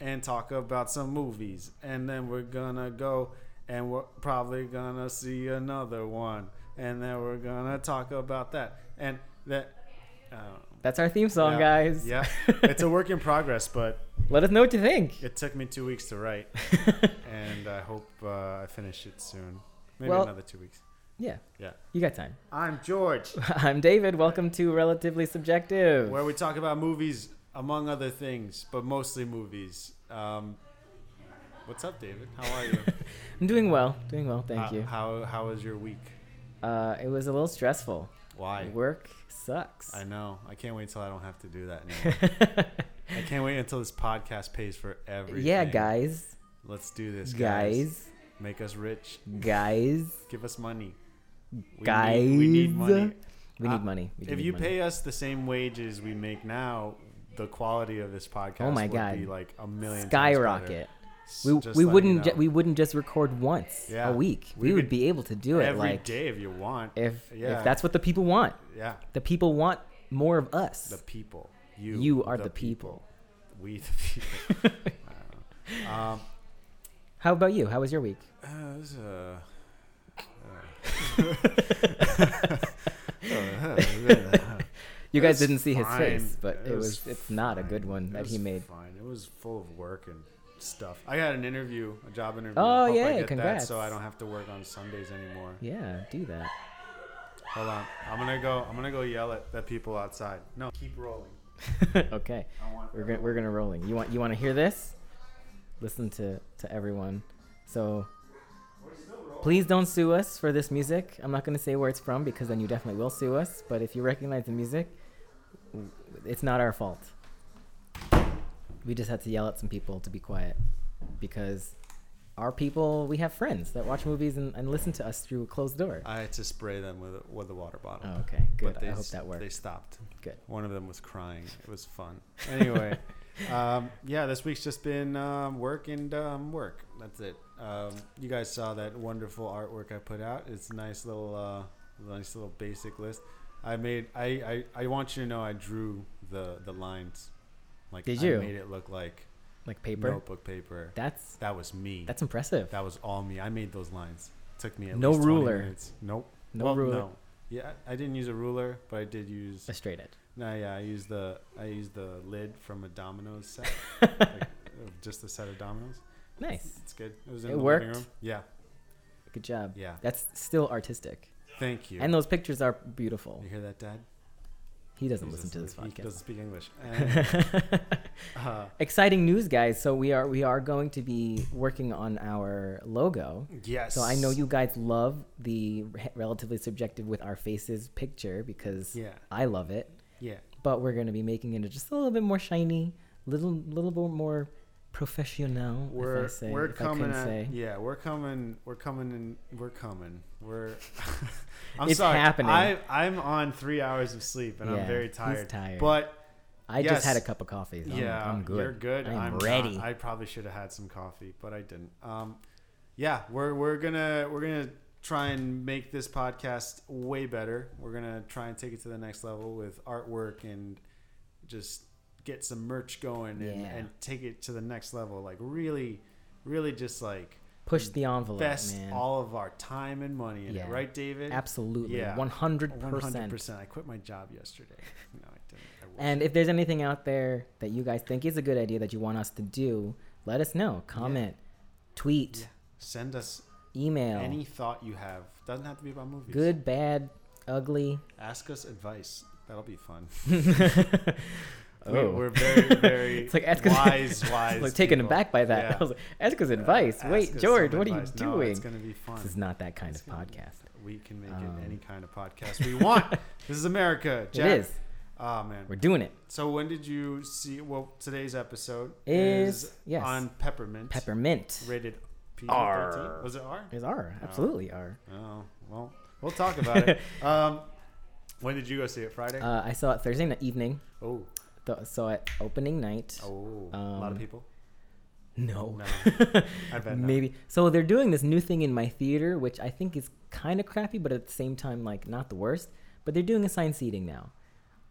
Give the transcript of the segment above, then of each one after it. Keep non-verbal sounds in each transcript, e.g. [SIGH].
and talk about some movies, and then we're gonna go and we're probably gonna see another one, and then we're gonna talk about that and that. Uh, That's our theme song, yeah, guys. Yeah, [LAUGHS] it's a work in progress, but Let us know what you think. it took me two weeks to write, [LAUGHS] and I hope uh, I finish it soon. Maybe Well- another two weeks. yeah. Yeah. You got time. I'm George, [LAUGHS] I'm David. Welcome to Relatively Subjective. where we talk about movies, among other things, but mostly movies. Um, what's up, David? How are you? [LAUGHS] I'm doing well. Doing well. Thank how, you. How How was your week? Uh, it was a little stressful. Why? Work sucks. I know. I can't wait till I don't have to do that anymore. [LAUGHS] I can't wait until this podcast pays for everything. yeah, guys. Let's do this, guys. Guys. Make us rich. Guys. Give us money. We Guys. Need, we need money. We Uh, need money. We if need you money. pay us the same wages we make now, the quality of this podcast Oh my would God. be like a million skyrocket. We, we wouldn't you ju- we wouldn't just record once Yeah. a week. We We, would be able to do it every like day if you want. if Yeah. if that's what the people want. yeah, The people want more of us. the people. You. You are the people. We the people. [LAUGHS] Know. um, How about you? How was your week? uh, it was, uh, uh, [LAUGHS] [LAUGHS] You guys didn't see his fine. face, but It it was was it's not a good one that he made. Fine. It was full of work and stuff. I had an interview, a job interview. Oh, yeah, congrats. That so I don't have to work on Sundays anymore. Yeah, do that. Hold on. I'm gonna go. I'm gonna go yell at the people outside. No, keep rolling. [LAUGHS] okay. We're gonna we're gonna rolling. You want you want to hear this? Listen to to everyone. So please don't sue us for this music. I'm not gonna say where it's from because then you definitely will sue us. But if you recognize the music, it's not our fault. We just had to yell at some people to be quiet because our people we have friends that watch movies and, and listen to us through a closed door. I had to spray them with a, with a water bottle. Oh, okay, good. I hope s- that worked. They stopped. Good. One of them was crying. It was fun. Anyway, [LAUGHS] um, yeah, this week's just been um, work and um, work. That's it. Um, you guys saw that wonderful artwork I put out. It's a nice little, uh, nice little basic list. I made. I, I, I want you to know I drew the the lines. Like Did I made it look like Like paper. notebook paper. That's That was me. that's impressive. That was all me. I made those lines. took me at No least 20 minutes. Nope. No Well, ruler. No. Yeah, I didn't use a ruler, but I did use. A straight edge. No, yeah, I use the I used the lid from a Domino's set, [LAUGHS] like, just a set of Dominoes. Nice. It's good. It was in It the worked? living room. Yeah. Good job. Yeah. That's still artistic. Thank you. And those pictures are beautiful. you hear that, Dad? He doesn't He listen to this He podcast. doesn't speak English. [LAUGHS] And, uh, Exciting news, guys. So we are we are going to be working on our logo. yes. So I know you guys love the relatively subjective with our faces picture because Yeah. I love it. Yeah. But we're going to be making it just a little bit more shiny, little little bit more professional. We're say, we're coming can at, say. yeah we're coming we're coming and we're coming we're [LAUGHS] I'm It's sorry happening. I I'm on three hours of sleep and Yeah, I'm very tired tired. but I yes. just had a cup of coffee. so I'm- yeah I'm, good. you're good I'm, not. ready. I probably should have had some coffee but I didn't um yeah we're we're gonna we're gonna try and make this podcast way better we're gonna try and take it to the next level with artwork and just get some merch going and, Yeah. and take it to the next level like really really just like Push the envelope, invest man. all of our time and money in Yeah. it, right, David? Absolutely. Yeah. 100%. 100%. I quit my job yesterday. [LAUGHS] No, I didn't. I. And if there's anything out there that you guys think is a good idea that you want us to do, let us know. Comment, tweet, Yeah. send us email. any thought you have. Doesn't have to be about movies. good, bad, ugly. Ask us advice. That'll be fun. Oh. [LAUGHS] [LAUGHS] We, we're very, very [LAUGHS] It's like ask us- wise, wise. like taken people. aback by that. Yeah. I was like, ask us advice. Ask Wait, us George, some what are you advice. No, doing? it's gonna be fun. this is not that kind It's of gonna be- podcast. We can make Um, it any kind of podcast we want. this is America. Jack. It is. Oh man. We're doing it. So when did you see? Well, today's episode Is- is, yes. on peppermint. Peppermint Rated PG R. thirteen. Was it R? is R. Oh. Absolutely R. Oh well, we'll talk about it. [LAUGHS] Um, when did you go see it? Friday. Uh, I saw it Thursday night evening. oh, Th- saw it opening night. oh, a lot of Um, people. No. No. I bet not. Maybe. So they're doing this new thing in my theater, which I think is kind of crappy, but at the same time, like not the worst. But they're doing assigned seating now.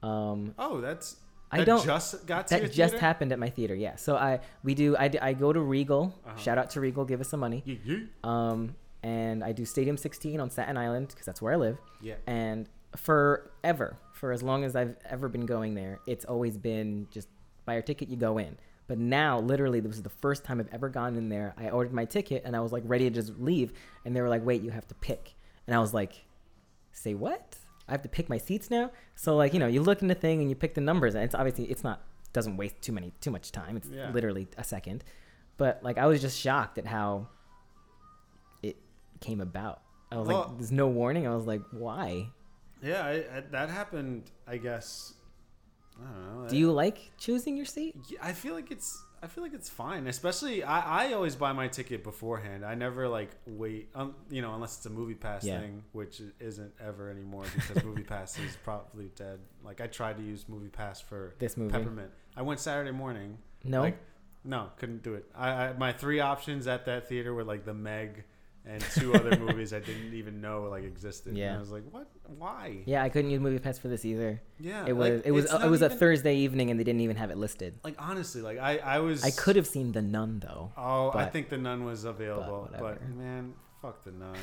Um, Oh, that's I That don't. just got to that just theater? happened at my theater. Yeah. So I we do I, I go to Regal. Uh-huh. Shout out to Regal. Give us some money. Yeah, yeah. Um, and I do Stadium 16 on Staten Island because that's where I live. Yeah. And forever, for as long as I've ever been going there, it's always been just buy your ticket, you go in. But now, literally, this is the first time I've ever gone in there. I ordered my ticket and I was like ready to just leave, and they were like, "Wait, you have to pick." And I was like, "Say what? I have to pick my seats now?" So like, you know, you look in the thing and you pick the numbers, and it's obviously it's not doesn't waste too many too much time. It's Yeah. literally a second. But like, I was just shocked at how it came about. I was Well- like, "There's no warning." I was like, "Why?" Yeah, I, I, that happened. I guess. I don't know. Do you like choosing your seat? I feel like it's. I feel like it's fine. Especially, I, I always buy my ticket beforehand. I never like wait. Um, you know, unless it's a movie pass Yeah. thing, which isn't ever anymore because movie [LAUGHS] pass is probably dead. Like I tried to use movie pass for This movie? Peppermint. I went Saturday morning. No. Like, no, couldn't do it. I, I my three options at that theater were like the Meg and two other [LAUGHS] movies I didn't even know like existed. And Yeah. I was like, what? Why? yeah, I couldn't use Movie Pass for this either. Yeah. It was like, it was it's it not was a Thursday evening and they didn't even have it listed. Like honestly, like I I was. I could have seen The Nun though. Oh, I think the nun was available, but, whatever. man, fuck the nun.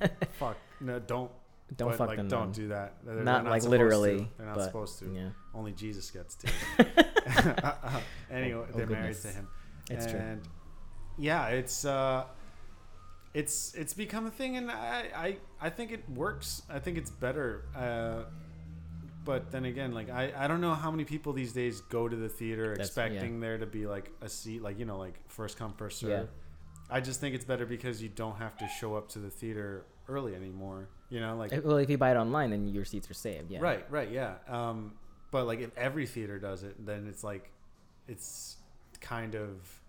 [LAUGHS] fuck no, don't Don't but, fuck like, the don't Nun. do that. They're- they're Not, like literally, To. They're not but, supposed to. Yeah, Only Jesus gets to. [LAUGHS] anyway, Oh, they're married to him. it's true. and yeah, it's uh, it's it's become a thing, and I I I think it works. I think it's better. Uh, but then again, like I, I don't know how many people these days go to the theater That's- expecting there to be like a seat, like you know, like first come first serve. Yeah. I just think it's better because you don't have to show up to the theater early anymore. You know, like well, if you buy it online, then your seats are saved. Yeah. Right, right, yeah. Um, but like if every theater does it, then it's like it's kind of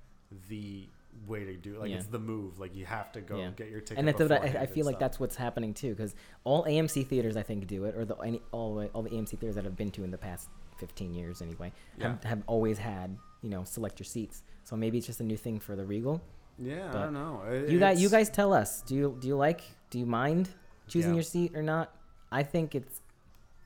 the way to do. it. Like Yeah. it's the move. Like you have to go Yeah. get your ticket. And that's what I, I feel like that's what's happening too, because all AMC theaters I think do it, or the any all the- all the AMC theaters that I've been to in the past 15 years anyway, have, Yeah. have always had you know select your seats. So maybe it's just a new thing for the Regal. Yeah, but I don't know. It- You guys, you guys tell us. Do you do you like? Do you mind choosing your seat or not? I think it's.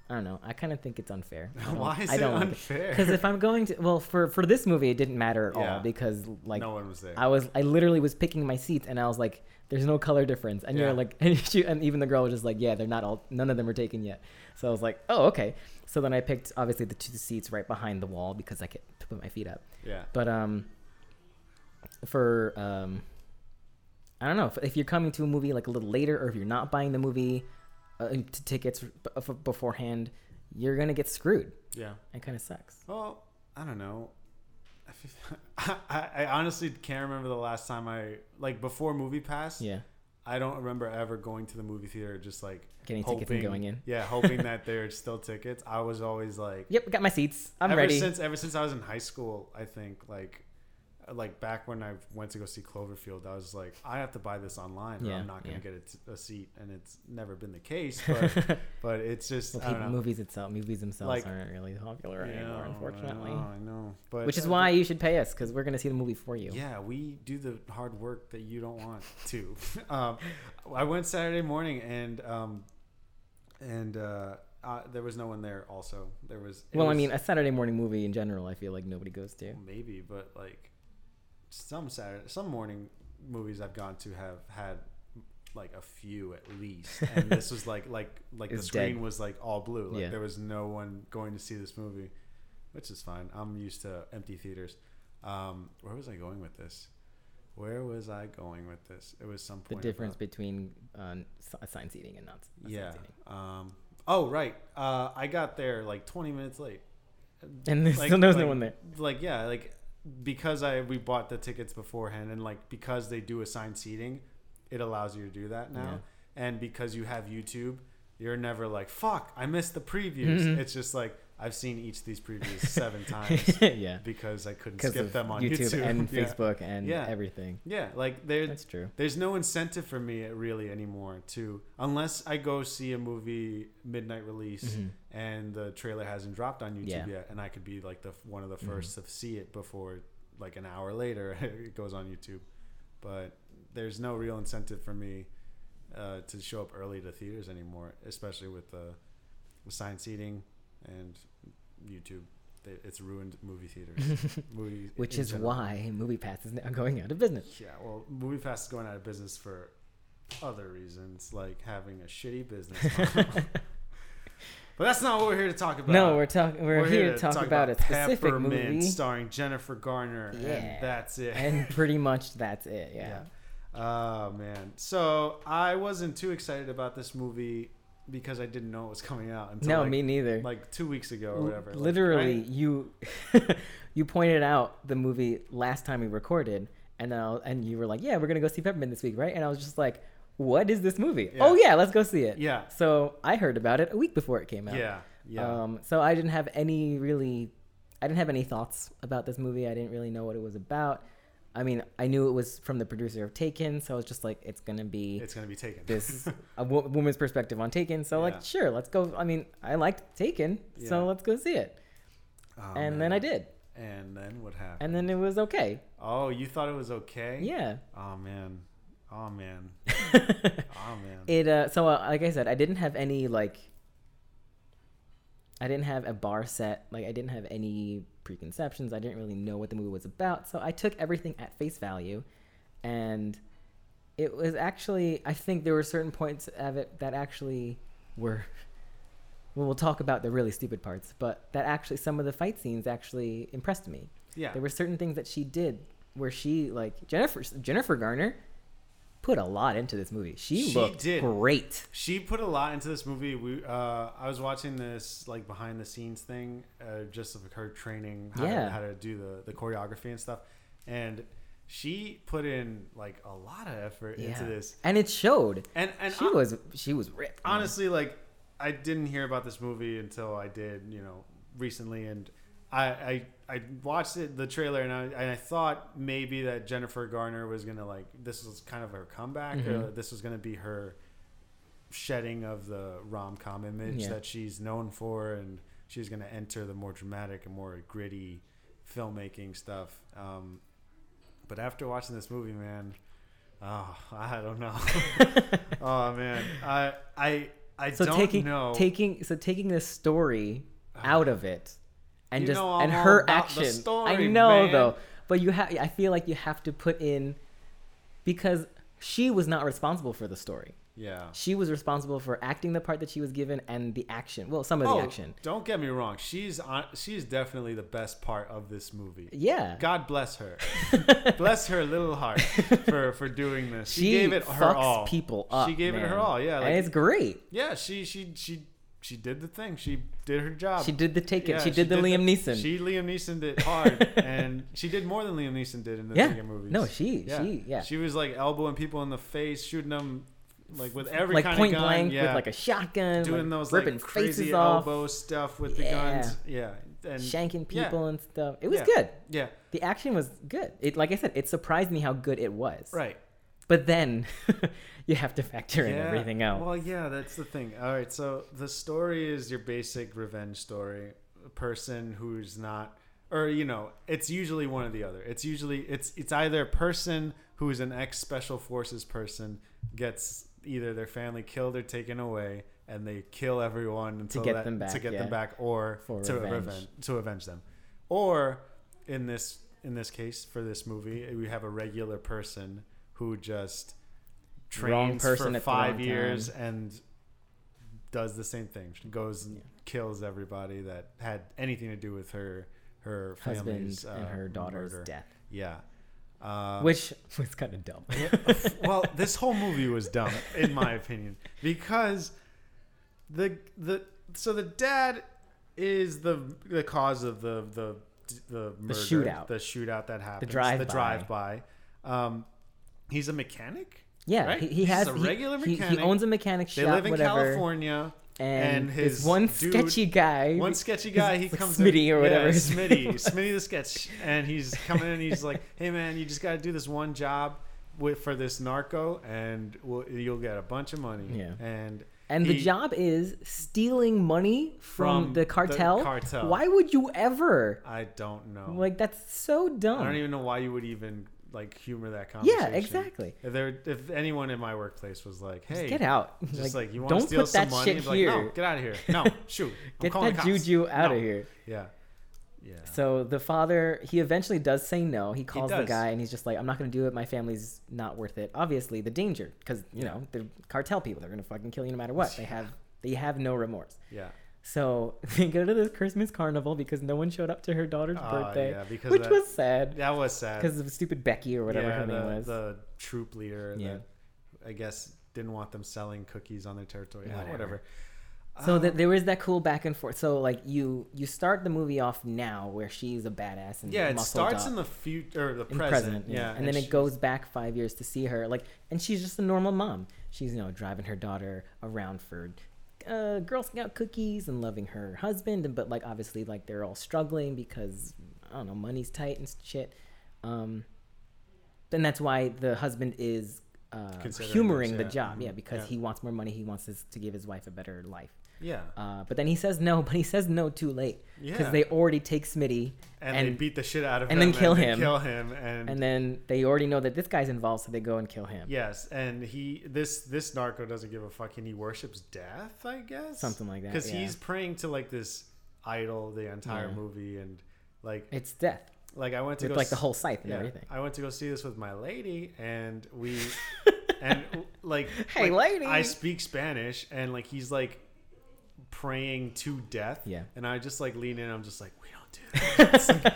I don't know. I kind of think it's unfair. [LAUGHS] Why is I it don't like unfair? Because if I'm going to, well, for for this movie, it didn't matter at Yeah. all because like no one was there. I was, I literally was picking my seats and I was like, "There's no color difference," and Yeah. you're like, [LAUGHS] and, she, and even the girl was just like, "Yeah, they're not all, none of them are taken yet." So I was like, "Oh, okay." So then I picked obviously the two seats right behind the wall because I could put my feet up. yeah. But um, for um, I don't know if, if you're coming to a movie like a little later, or if you're not buying the movie uh, t- tickets b- f- beforehand, you're gonna get screwed. Yeah. It kind of sucks. Well, I don't know. [LAUGHS] I, I, I honestly can't remember the last time I like before Movie Pass. Yeah, I don't remember ever going to the movie theater just like getting tickets and going in. Yeah, hoping that [LAUGHS] there's still tickets. I was always like, Yep, got my seats. I'm ever ready. since ever since I was in high school. I think like like back when I went to go see Cloverfield, I was like, I have to buy this online, or Yeah, I'm not going yeah. to get a, t- a seat, and it's never been the case. [LAUGHS] But but it's just Well, I don't people, know. movies itself, movies themselves Like- aren't really popular Yeah, anymore, I unfortunately. know, I know. But Which is uh, why you should pay us because we're gonna see the movie for you. Yeah, we do the hard work that you don't want to. [LAUGHS] um, I went Saturday morning and um, and uh, uh, there was no one there. Also, there was. Well, I mean, a Saturday morning movie in general, I feel like nobody goes to. maybe, but like some Saturday, some morning movies I've gone to have had like a few at least, [LAUGHS] and this was like like like the It's screen dead. was like all blue. Like Yeah. there was no one going to see this movie, which is fine. I'm used to empty theaters. Um, where was I going with this? Where was I going with this? It was some The point. difference about- between uh, s- assigned seating and not s- assigned yeah. seating. Um, oh right. Uh, I got there like 20 minutes late. And there's still there's no like- one there. Like yeah, like because I we bought the tickets beforehand, and like because they do assigned seating, it allows you to do that now. And because you have YouTube, you're never like fuck, I missed the previews. Mhm. It's just like I've seen each of these previews [LAUGHS] seven times [LAUGHS] yeah, because I couldn't skip them on YouTube, YouTube, and [LAUGHS] Yeah. Facebook and Yeah. everything. Yeah, like there, That's true. there's no incentive for me really anymore to unless I go see a movie midnight release Mhm. And the trailer hasn't dropped on YouTube Yeah. Mm-hmm. yet, and I could be like the one of the 1st to see it before like an hour later [LAUGHS] it goes on YouTube. But there's no real incentive for me uh, to show up early to theaters anymore, especially with the assigned seating and YouTube. it's ruined movie theaters. [LAUGHS] movie, Which is general. why MoviePass is now going out of business. Yeah, well, MoviePass is going out of business for other reasons, like having a shitty business [LAUGHS] model. But that's not what we're here to talk about. no, we're talking. We're, here, to talk, about, a specific Peppermint movie, starring Jennifer Garner, Yeah. and that's it. and [LAUGHS] pretty much that's it. Yeah. Oh man. So I wasn't too excited about this movie because I didn't know it was coming out until No, like, me neither. like two weeks ago or whatever. Like, Literally, I- you [LAUGHS] you pointed out the movie last time we recorded, and then I'll, and you were like, "Yeah, we're gonna go see Peppermint this week, right?" And I was just like, "What is this movie? Yeah. Oh yeah, let's go see it." yeah, So I heard about it a week before it came out. yeah, yeah. Um, so I didn't have any really, I didn't have any thoughts about this movie. I didn't really know what it was about. I mean, I knew it was from the producer of Taken, so I was just like, it's gonna be it's gonna be taken. this [LAUGHS] a woman's perspective on Taken. So Yeah. like, sure, let's go. I mean, I liked Taken, Yeah. so let's go see it. Oh, and man. then I did, And then what happened? and then it was okay. oh, you thought it was okay? Yeah. Oh man. Oh man. [LAUGHS] Oh man. It uh, so uh, like I said, I didn't have any like. I didn't have a bar set. Like I didn't have any preconceptions. I didn't really know what the movie was about. So I took everything at face value, and it was actually. I think there were certain points of it that actually were. Well, we'll talk about the really stupid parts, but that actually some of the fight scenes actually impressed me. yeah. There were certain things that she did where she like Jennifer Jennifer Garner put a lot into this movie. She, She looked did. great. She put a lot into this movie. We, uh, I was watching this like behind the scenes thing, uh, just of her training how, Yeah. to, how to do the, the choreography and stuff, and she put in like a lot of effort into this. And it showed. And and she was she was ripped. man. honestly like I didn't hear about this movie until I did, you know, recently, and I I, I watched it the trailer and I and I thought maybe that Jennifer Garner was gonna like this was kind of her comeback or Mhm. this was gonna be her shedding of the rom com image Yeah. that she's known for, and she's gonna enter the more dramatic and more gritty filmmaking stuff. Um, but after watching this movie, man, oh, I don't know. [LAUGHS] oh man, I I I so don't taking know. taking so taking this story out of it and You just and her action. I know man. though, but you have I feel like you have to put in because she was not responsible for the story. yeah. She was responsible for acting the part that she was given and the action. Well, some of Oh, the action. don't get me wrong. She's on. She's definitely the best part of this movie. Yeah. God bless her. [LAUGHS] bless her little heart for for doing this. She, she gave it her all. people up. She gave it her all. Yeah, like, and it's great. yeah. She she she she did the thing. She did her job. She did the take it. Yeah, she did the Liam Neeson. She Liam Neeson did [LAUGHS] hard, and she did more than Liam Neeson did in the Yeah. Movies. no, she Yeah. she yeah. She was like elbowing people in the face, shooting them like with every like kind point of gun. blank yeah. with like a shotgun, doing like, those ripping like crazy faces off, elbow stuff with the guns. Yeah, and shanking yeah. people and stuff. It was Yeah. good. yeah, The action was good. It like I said, it surprised me how good it was. right. But then [LAUGHS] you have to factor in yeah. everything else. Well, yeah, that's the thing. All right, so the story is your basic revenge story. A person who's not, or you know, it's usually one or the other. It's usually it's it's either a person who's an ex special forces person gets either their family killed or taken away, and they kill everyone until get that, them back, to get yeah. them back, or For to revenge. revenge to avenge them, or in this in this case for this movie, we have a regular person who just trains person for five years time. and does the same thing. She goes and Yeah. kills everybody that had anything to do with her her Husband family's and uh, her daughter's murder. death, Yeah. Uh, which was kind of dumb. [LAUGHS] well, this whole movie was dumb, in my opinion, because the the so the dad is the the cause of the the the, murder, shootout. the shootout that happens, the drive-by. the drive by. Um, he's a mechanic. Yeah, Right? he, he has a he- regular he, he owns a mechanic shop. They live in whatever, California. and, and his one dude- sketchy guy. One sketchy [LAUGHS] guy, he Like comes Smitty in, or whatever Yeah, Smitty. Smitty the sketch, and he's coming in. and He's like, "Hey man, you just got to do this one job with for this narco, and we'll, you'll get a bunch of money." Yeah. and And the job is stealing money from, From the the cartel. cartel. Why would you ever? I don't know. Like that's so dumb. I don't even know why you would even like humor that conversation. yeah, exactly. If there, if anyone in my workplace was like, Just "Hey, get out. just like, you want to steal put some that money?" like, here. no, get out of here. [LAUGHS] No, shoot. Get that juju out No. of here. Yeah, Yeah. So the father, he eventually does say no. He calls the guy and he's just like, I'm not going to do it. My family's not worth it. Obviously, the danger, because, you Yeah. know, the cartel people, they're going to fucking kill you no matter what. They have they have no remorse. yeah. So they go to this Christmas carnival because no one showed up to her daughter's Ah, birthday, yeah, because which that- was sad That was sad. because of stupid Becky or whatever yeah, her name was. the troop leader. Yeah. That I guess didn't want them selling cookies on their territory. Yeah, Whatever. whatever. So Um, th- there is that cool back and forth. So like you you start the movie off now where she's a badass and yeah, it starts up. in the future or the in present. yeah, and, then it goes back five years to see her like and she's just a normal mom she's you know driving her daughter around for uh, girl scout cookies and loving her husband and but like obviously like they're all struggling because i don't know money's tight and shit. Um then that's why the husband is uh, humoring this, the job. Yeah Mhm. because Yeah. he wants more money. He wants his, to give his wife a better life Yeah, uh, but then he says no [LAUGHS] but he says no too late because Yeah. they already take smitty and, they beat the shit out of him. and him then kill they him. Kill him, and, and then they already know that this guy's involved so they go and kill him yes, and he this this narco doesn't give a fuck, and he worships death. I guess Something like that, Because yeah. he's praying to like this idol the entire Yeah. movie, and like it's death like I went to with go like the whole scythe and everything. I went to go see this with my lady, and we [LAUGHS] and like Hey, like, lady. I speak Spanish, and like he's like praying to death. Yeah. and I just like lean in. I'm just like, we don't do [LAUGHS] that. It's like,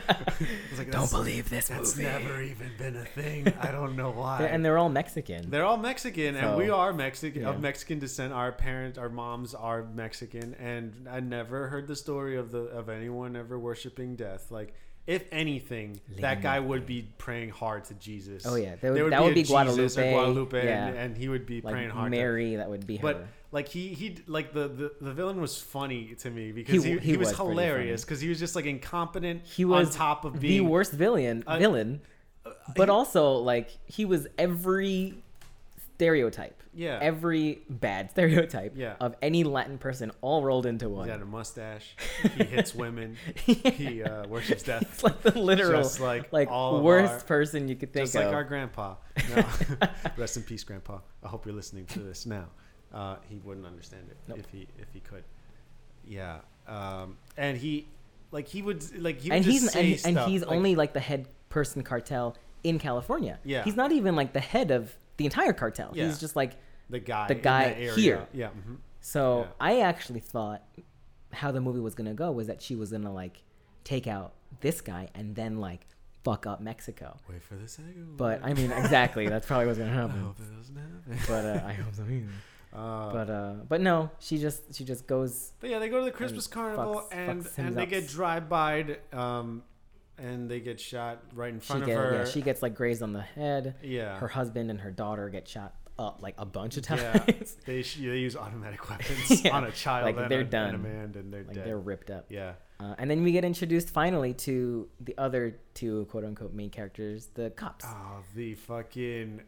it's like, Don't believe this That's movie. never even been a thing. I don't know why. They're- and they're all Mexican. They're all Mexican, and we are Mexican yeah. of Mexican descent. Our parents, our moms are Mexican, and I never heard the story of the of anyone ever worshiping death. Like, if anything, that guy would be praying hard to Jesus. Oh, yeah. That would- There that would be Jesus Guadalupe, Guadalupe, yeah. and, and he would be like praying hard. to- Mary, that would be her. but like he he like the, the the villain was funny to me because He- he, he, he was, was hilarious because he was just like incompetent. he was on top of being the worst villain. Uh, villain, but also like he was every stereotype. Yeah. Every bad stereotype Yeah. of any Latin person all rolled into one. He had a mustache. [LAUGHS] He hits women. He uh, worships death. It's like the literal, Just like like worst our- person you could think Just of. like our grandpa. No. [LAUGHS] Rest in peace, grandpa. I hope you're listening to this now. Uh, he wouldn't understand it Nope. if he if he could. Yeah. Um, and he like he would like he would and he's and, and he's like- only like the head person cartel in California. Yeah. he's not even like the head of the entire cartel. Yeah. He's just like the guy the in guy area. here. Yeah. mhm. so. Yeah. I actually thought how the movie was gonna go was that she was gonna like take out this guy and then like fuck up Mexico. Wait for the second. But. I mean, exactly. That's probably what's gonna happen. [LAUGHS] I happen. hope it doesn't happen. But uh, I hope so. either. Uh, But uh, but no, she just she just goes. But yeah, they go to the Christmas carnival fucks- and fucks and they up. get drive-byed, um, and they get shot right in She front get, of her. yeah, she gets like grazed on the head. Yeah. Her husband and her daughter get shot up like a bunch of times. Yeah, they they use automatic [LAUGHS] weapons Yeah. on a child Like, and, they're a, and a man, and they're like dead. they're ripped up. yeah, Uh, and then we get introduced finally to the other two quote unquote main characters, the cops. oh, the fucking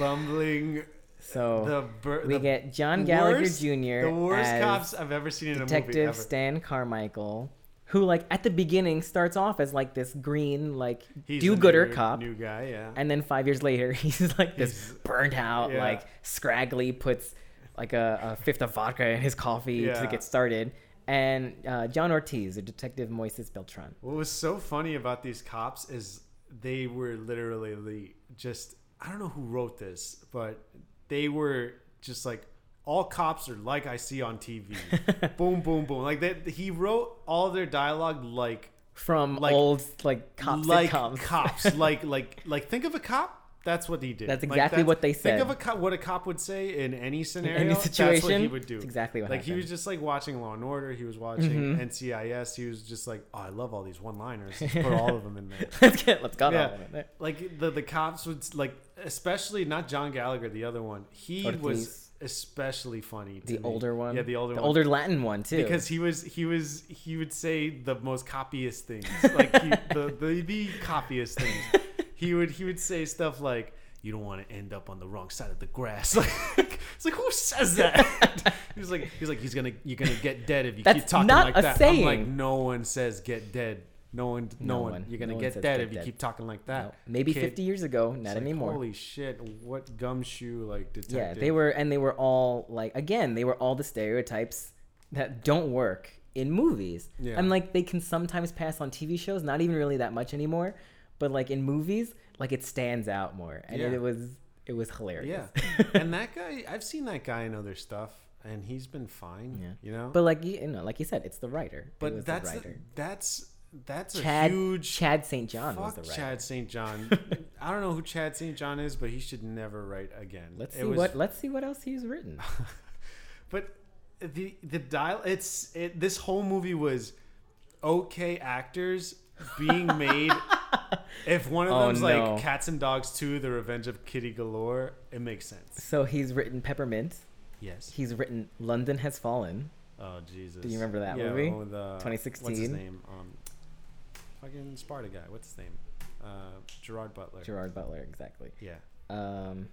bumbling. So the bur- we the get John Gallagher worst- Jr. the worst as cops I've ever seen in a movie Detective. Stan Carmichael, who like at the beginning starts off as like this green like He's do-gooder new- cop. new guy. Yeah, And then five years later, [LAUGHS] he's like this He's- burnt out, yeah. like scraggly, puts like a, a fifth of vodka in his coffee Yeah. to get started. And uh, John Ortiz, or Detective Moises Beltran. What was so funny about these cops is they were literally just I don't know who wrote this, but they were just like all cops are like I see on TV. [LAUGHS] boom, boom, boom. Like that he wrote all their dialogue like From Like- old like cop like cops. [LAUGHS] like like like think of a cop. That's what he did. That's Like, exactly what they Think said. of a cop. What a cop would say in any scenario. any That's what situation, he would do. it's exactly what like he was just like watching Law and Order. He was watching Mhm. NCIS. He was just like, oh, I love all these one-liners. Let's put all of them in there. [LAUGHS] let's get let's go Yeah. on with it. like the the cops would like especially not John Gallagher the other one he was especially funny to The me. older one, yeah the older the one older Latin one too. because he was he was he would say the most copyist things like he, the, the the things he would he would say stuff like you don't want to end up on the wrong side of the grass [LAUGHS] like it's like who says that [LAUGHS] he's like he's like he's gonna you're gonna get dead if you keep talking not like a that i'm like saying. no one says get dead no one no, No one. you're gonna No get dead if you keep talking like that No, maybe Kid. 50 years ago, not like, anymore. Holy shit! What gumshoe like detective? Yeah, they were, and they were all like, again, they were all the stereotypes that don't work in movies. Yeah. And like they can sometimes pass on TV shows, not even really that much anymore, but like in movies, like it stands out more, and Yeah. it was it was hilarious. Yeah, [LAUGHS] and that guy, I've seen that guy in other stuff, and he's been fine. Yeah. you know. But like you, know, like you said, it's the writer. It was but the that's writer. that's that's Chad a huge Chad St. John was the writer. Chad St. John. [LAUGHS] I don't know who Chad St. John is, but he should never write again. Let's It see was- what let's see what else he's written. [LAUGHS] But the the dial it's it, this whole movie was okay actors being made. [LAUGHS] if one of Oh, them's no. like Cats and Dogs 2, The Revenge of Kitty Galore, it makes sense. so he's written Peppermint. Yes. He's written London Has Fallen. Oh Jesus. Do you remember that yeah, movie? oh, the- What's his name? Um, fucking Sparta guy. What's his name? Uh, Gerard Butler. Gerard Butler, exactly. Yeah. Um,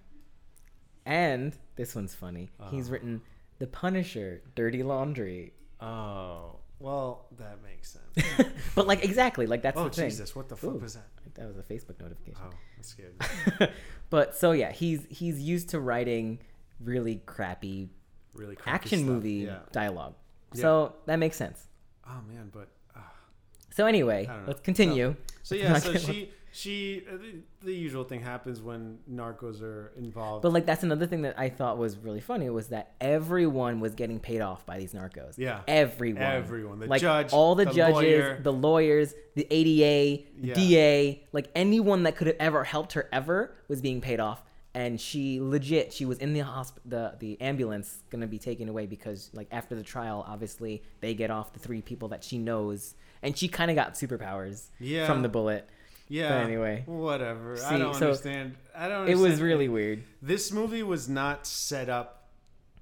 and this one's funny. He's Oh. written The Punisher, Dirty Laundry. Oh well, that makes sense. [LAUGHS] But like exactly, like that's oh the thing. Jesus, what the fuck Ooh. was that? That was a Facebook notification. Oh, that scared me. [LAUGHS] but so yeah, he's he's used to writing really crappy Really crappy action stuff. movie Yeah. dialogue. Yeah. So that makes sense. Oh man, but. So anyway, I don't know. let's continue. So Let's yeah, so she she uh, the, the usual thing happens when narcos are involved. But like that's another thing that I thought was really funny was that everyone was getting paid off by these narcos. Yeah. Everyone. Everyone. The like judge, all the, the judges, lawyer. the lawyers, the ADA, Yeah. DA, like anyone that could have ever helped her ever was being paid off. And she legit, she was in the hosp- the the ambulance gonna be taken away because like after the trial, obviously they get off the three people that she knows, and she kind of got superpowers Yeah. from the bullet. yeah. but anyway. whatever. I don't so understand. I don't. Understand. it was really weird. This movie was not set up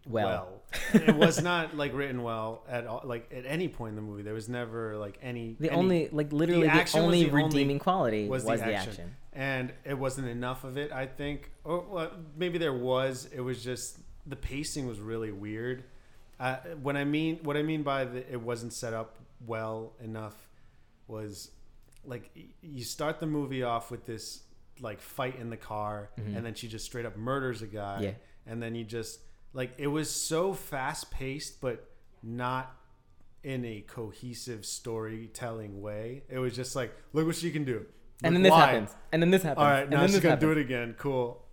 Well, well. it was not like written well at all. Like at any point in the movie, there was never like any. the any- only like literally the, was only the only- redeeming quality was was, the the, action. action. and it wasn't enough of it. I think, or well, maybe there was. It was just the pacing was really weird. Uh, when I mean what I mean by the, it wasn't set up well enough was like you start the movie off with this like fight in the car, and then she just straight up murders a guy, Yeah. and then you just like it was so fast paced, but not in a cohesive storytelling way. It was just like, look what she can do. And then this why. happens. And then this happens. All right, and now then she's gonna do it again. Cool.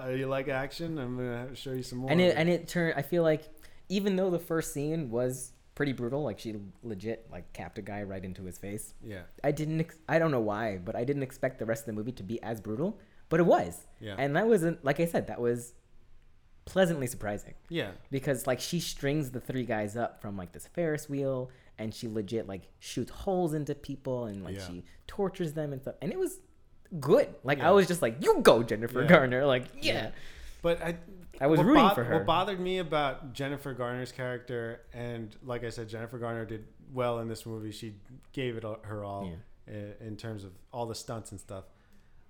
Uh, you like action? I'm gonna show you some more. And it and it turned. I feel like even though the first scene was pretty brutal, like she legit like capped a guy right into his face. yeah, I didn't. Ex- I don't know why, but I didn't expect the rest of the movie to be as brutal. But it was. Yeah. And that wasn't like I said. That was pleasantly surprising yeah, because like she strings the three guys up from like this Ferris wheel, and she legit like shoots holes into people, and like Yeah. she tortures them and stuff. And it was good. Like Yeah. I was just like, you go, Jennifer Yeah. Garner. Like yeah. But I. I was rooting bo- for her. What bothered me about Jennifer Garner's character, and like I said, Jennifer Garner did well in this movie. She gave it all- her all in, in terms of all the stunts and stuff.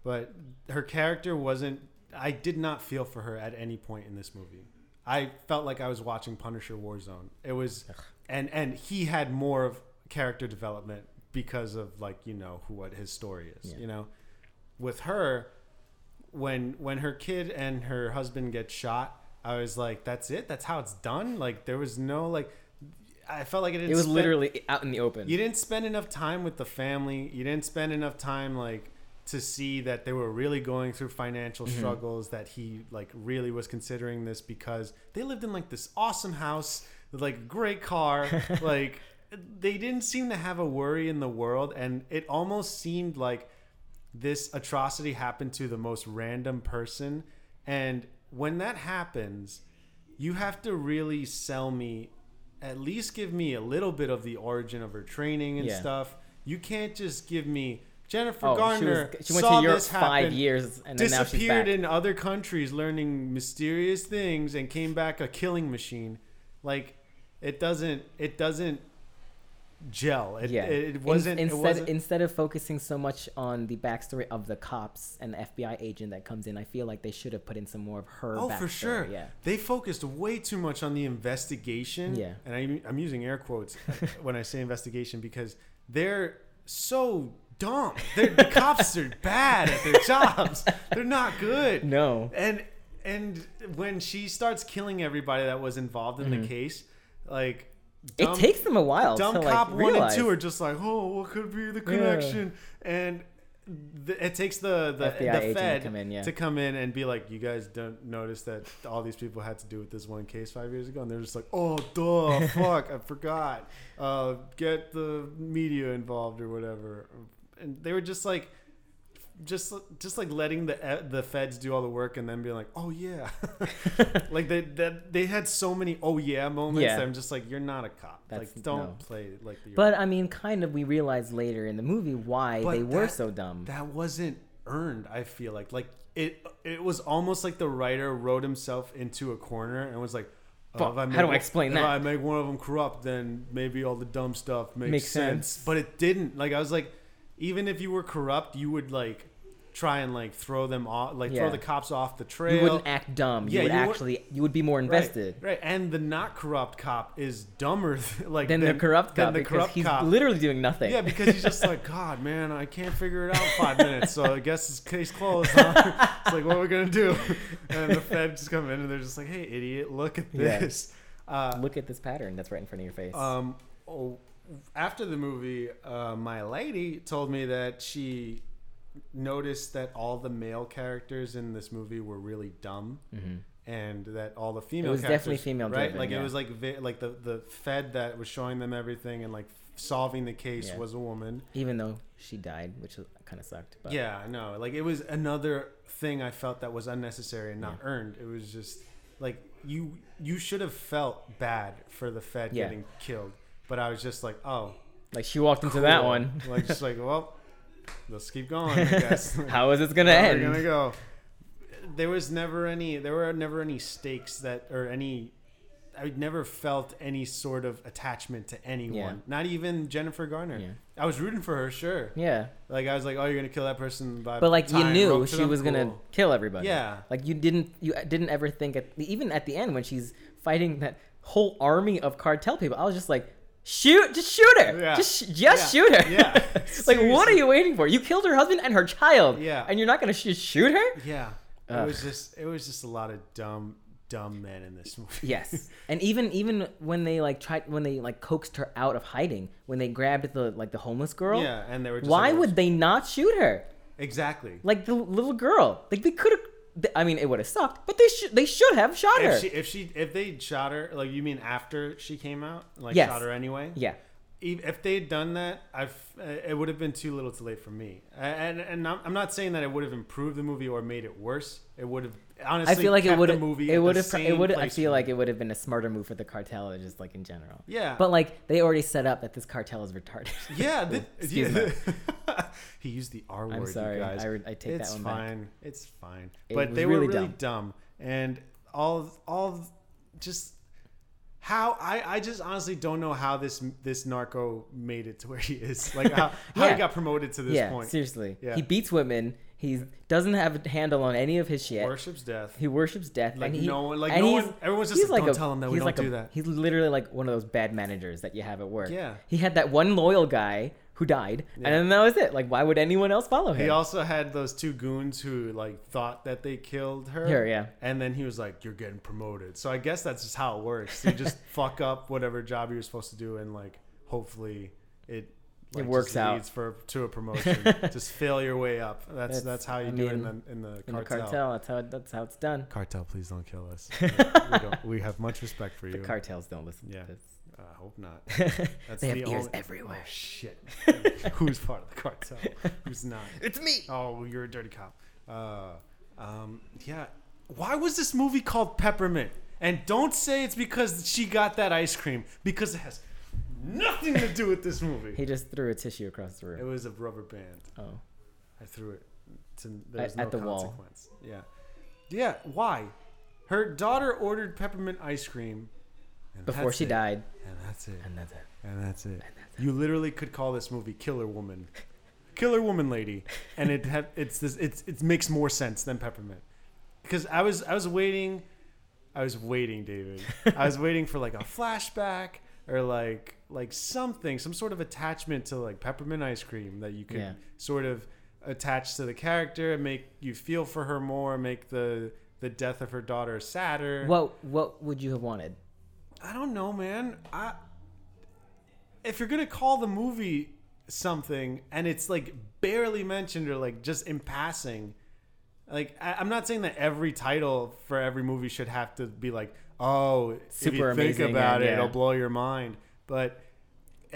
But her character wasn't. I did not feel for her at any point in this movie. I felt like I was watching Punisher Warzone. It was, and and he had more of character development because of like you know who what his story is. Yeah. You know, with her, when when her kid and her husband get shot, I was like, that's it. That's how it's done. Like there was no like. I felt like it didn't. It was spend- literally out in the open. you didn't spend enough time with the family. You didn't spend enough time like to see that they were really going through financial Mm-hmm. struggles. That he like really was considering this because they lived in like this awesome house with like a great car. [LAUGHS] like they didn't seem to have a worry in the world, and it almost seemed like this atrocity happened to the most random person. And when that happens, you have to really sell me, at least give me a little bit of the origin of her training and Yeah. stuff. You can't just give me Jennifer oh, she, Garner was, she went saw to Europe this five happen, years and then now she's disappeared in other countries learning mysterious things and came back a killing machine. Like it doesn't it doesn't gel. It, yeah, it, In- wasn't instead it wasn't instead of focusing so much on the backstory of the cops and the FBI agent that comes in. I feel like they should have put in some more of her. Oh, for sure. Yeah, They focused way too much on the investigation. Yeah. And I, I'm using air quotes [LAUGHS] when I say investigation because they're so dumb. They're, the cops are bad at their jobs. They're not good. no, And and when she starts killing everybody that was involved in Mm-hmm. the case, like it takes them a while dumb to cop like one realize. and two are just like, oh, what could be the connection? And th- it takes the the, FBI the agent to Fed come in, yeah. to come in and be like, you guys don't notice that all these people had to do with this one case five years ago, and they're just like, oh, duh, [LAUGHS] fuck, I forgot. Uh, get the media involved or whatever. And they were just like. Just, just like letting the uh, the feds do all the work and then being like, oh yeah, [LAUGHS] like they that they had so many oh yeah moments. Yeah. That I'm just like, you're not a cop. That's- like, don't no. play like the. But I mean, kind of, we realized later in the movie why But they were so dumb. that wasn't earned. I feel like like it it was almost like the writer wrote himself into a corner and was like. Fuck, if I how do I one- explain if that? I make one of them corrupt, then maybe all the dumb stuff makes, Makes sense. sense. But it didn't. Like I was like, even if you were corrupt, you would like try and like throw them off, like Yeah. throw the cops off the trail. you wouldn't act dumb. You Yeah, would you would- actually, you would be more invested. Right, right. And the not corrupt cop is dumber, [LAUGHS] like Than the corrupt than cop the corrupt he's cop. literally doing nothing. Yeah, because he's just like, [LAUGHS] God, man, I can't figure it out in five minutes, so I guess it's case closed. Huh? [LAUGHS] it's like, what are we gonna do? And the feds just come in and they're just like, Hey, idiot, look at Yeah. this. Uh, Look at this pattern that's right in front of your face. um, oh, after the movie, uh, my lady told me that she noticed that all the male characters in this movie were really dumb. hmm and that all the female was characters, definitely female right driven, like yeah. it was like vi- like the the fed that was showing them everything and like solving the case Yeah. was a woman Even though she died, which kind of sucked. But yeah i know like it was another thing i felt that was unnecessary and not Yeah. earned it was just like you you should have felt bad for the fed getting killed but i was just like oh like she walked into that one. [LAUGHS] like just like well let's keep going i [LAUGHS] guess How is this gonna Where are end? we gonna go? There was never any. There were never any stakes that, or any. I never felt any sort of attachment to anyone. Yeah. Not even Jennifer Garner. Yeah. I was rooting for her, sure. Yeah, Like I was like, oh, you're gonna kill that person by. but like you knew she was gonna kill everybody. Yeah. Like you didn't, you didn't ever think at even at the end when she's fighting that whole army of cartel people. I was just like, shoot, just shoot her, Yeah. just just Yeah. shoot her. Yeah. [LAUGHS] like what are you waiting for? You killed her husband and her child. Yeah. and you're not gonna sh- shoot her? Yeah. Ugh. It was just. It was just a lot of dumb, dumb men in this movie. Yes, [LAUGHS] and even even when they like tried when they like coaxed her out of hiding when they grabbed the like the homeless girl. Yeah, and they were. Just Why like, would they not shoot her? exactly? Like the little girl. Like they could have. I mean, it would have sucked, but they should they should have shot her. If she, if she, if they shot her, like you mean after she came out, like Yes. shot her anyway? yeah, if if they'd done that, I've uh, it would have been too little, too late for me. And and I'm I'm not saying that it would have improved the movie or made it worse. It would have honestly. I feel like it kept would the have. movie. It would have. It would. I feel like it would have been a smarter move for the cartel, just like in general. Yeah, But like they already set up that this cartel is retarded. yeah. [LAUGHS] Excuse yeah. [LAUGHS] [LAUGHS] [LAUGHS] he used the R word. I'm sorry. You guys. I, re- I take it's that one back. fine. It's fine. It but they were really really dumb. dumb. and all all just how I, I just honestly don't know how this this narco made it to where he is. Like how, [LAUGHS] how he got promoted to this yeah, point. seriously. Yeah. He beats women. He doesn't have a handle on any of his shit. He worships death. He worships death. Like and he, no one, like no one. Everyone's just like, like don't a- tell him that we don't like do a- that. He's literally like one of those bad managers that you have at work. Yeah. He had that one loyal guy who died, Yeah. and then that was it. Like, why would anyone else follow him? He also had those two goons who like thought that they killed her. Her, yeah. And then he was like, "You're getting promoted." So I guess that's just how it works. You just [LAUGHS] fuck up whatever job you're supposed to do, and like hopefully it. Like, works just out. leads for to a promotion. [LAUGHS] just fail your way up. That's That's- that's, how you I do it in the in the In cartel. the cartel, that's how that's how it's done. Cartel, please don't kill us. [LAUGHS] we, don't, we have much respect for you. The cartels don't listen Yeah. to I hope not. [LAUGHS] That's they have the ears only- everywhere. Oh shit! [LAUGHS] Who's part of the cartel? Who's not? [LAUGHS] It's me. Oh, you're a dirty cop. Uh, um, yeah. Why was this movie called Peppermint? And don't say it's because she got that ice cream, because it has nothing to do with this movie. He just threw a tissue across the room. It was a rubber band. Oh, I threw it. To, there At- no at the wall. consequence. Yeah. Yeah. Why? Her daughter ordered peppermint ice cream. And before she it. died, And that's it. and that's it. And that's it. You literally could call this movie Killer Woman. Killer Woman Lady. And it had it's this it's it makes more sense than Peppermint. Because I was I was waiting I was waiting, David. [LAUGHS] I was waiting for like a flashback or like like something, some sort of attachment to like peppermint ice cream that you could Yeah. sort of attach to the character, and make you feel for her more, make the the death of her daughter sadder. What what would you have wanted? I don't know, man. I if you're gonna call the movie something and it's like barely mentioned or like just in passing, like I, I'm not saying that every title for every movie should have to be like, oh, if Super you think amazing about and- it, yeah. it'll blow your mind. But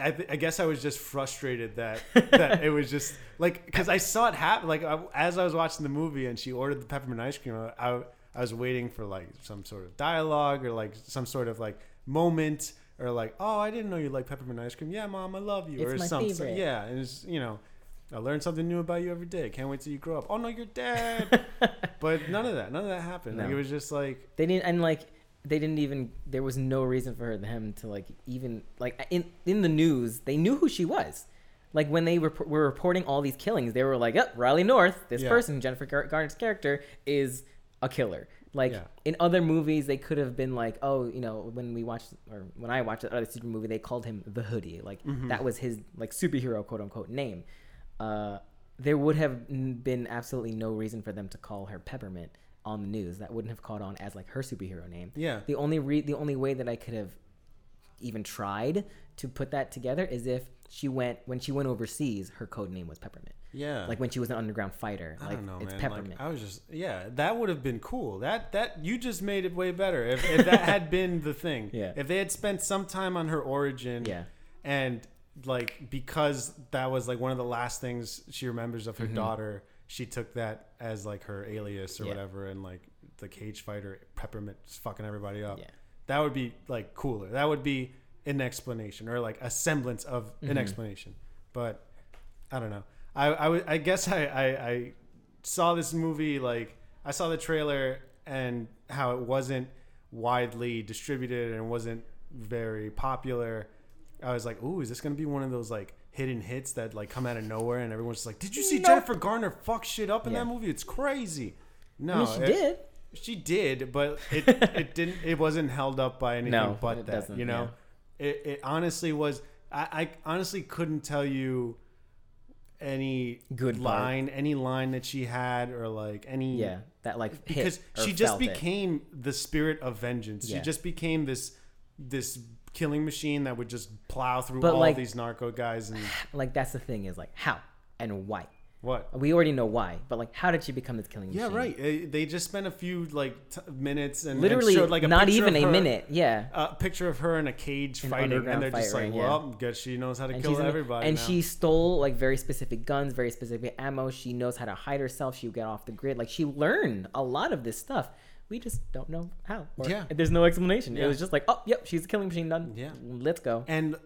I, th- I guess I was just frustrated that [LAUGHS] that it was just like because I saw it happen. Like I, as I was watching the movie and she ordered the peppermint ice cream, I, I was waiting for like some sort of dialogue or like some sort of like moment or like oh I didn't know you like peppermint ice cream. Yeah, mom, I love you It's or my something. favorite. Yeah, and it's you know. I learned something new about you every day. Can't wait till you grow up. Oh no, you're dead. [LAUGHS] but none of that. None of that happened. Like it was just like They didn't, and like they didn't even. There was no reason for them to like even like in in the news. They knew who she was. Like when they rep- were reporting all these killings, they were like, "Up, Riley North, this Yeah. person, Jennifer Gar- Garner's character, is a killer." Like Yeah. in other movies, they could have been like, "Oh, you know, when we watched or when I watched the other super movie, they called him the Hoodie. Like Mm-hmm. that was his like superhero quote unquote name." Uh, there would have been absolutely no reason for them to call her Peppermint on the news. That wouldn't have caught on as like her superhero name. yeah. The only re- the only way that I could have even tried to put that together is if she went when she went overseas, her code name was Peppermint. Yeah. Like when she was an underground fighter, I like don't know, it's man. Peppermint. Like, I was just, yeah, that would have been cool. That that you just made it way better. If, if that had [LAUGHS] been the thing, Yeah. If they had spent some time on her origin, yeah, and like because that was like one of the last things she remembers of her Mhm. daughter, she took that as like her alias or Yeah. whatever, and like the cage fighter Peppermint just fucking everybody up. yeah, That would be like cooler. That would be an explanation or like a semblance of an Mhm. explanation. But I don't know. I I, w- I guess I, I I saw this movie like I saw the trailer and how it wasn't widely distributed and wasn't very popular. I was like, "Ooh, is this gonna be one of those like hidden hits that like come out of nowhere?" And everyone's just like, "Did you see Nope. Jennifer Garner fuck shit up in Yeah. that movie? It's crazy." No, I mean, she it- did. she did, but it [LAUGHS] it didn't. It wasn't held up by anything No, but that. You know, it it honestly was. I, I honestly couldn't tell you any Good part. line, any line that she had, or like any Yeah, that like because she just felt it. became the spirit of vengeance. Yeah. She just became this this killing machine that would just plow through But, all like- these narco guys and [SIGHS] like that's the thing is like how and why. What. We already know why, but like how did she become this killing machine? Yeah, right. Eh, They just spent a few like t- minutes and and Literally, showed, like a not even a her- minute. Yeah. a picture of her in a cage An fighting, and they're just like, ring, yeah. well, guess she knows how to and kill everybody. and now. she stole like very specific guns, very specific ammo. She knows how to hide herself. She get off the grid. Like she learned a lot of this stuff. We just don't know how. Yeah. There's no explanation. It was just like, oh, yep, she's a killing machine. Done. Yeah. Let's go. and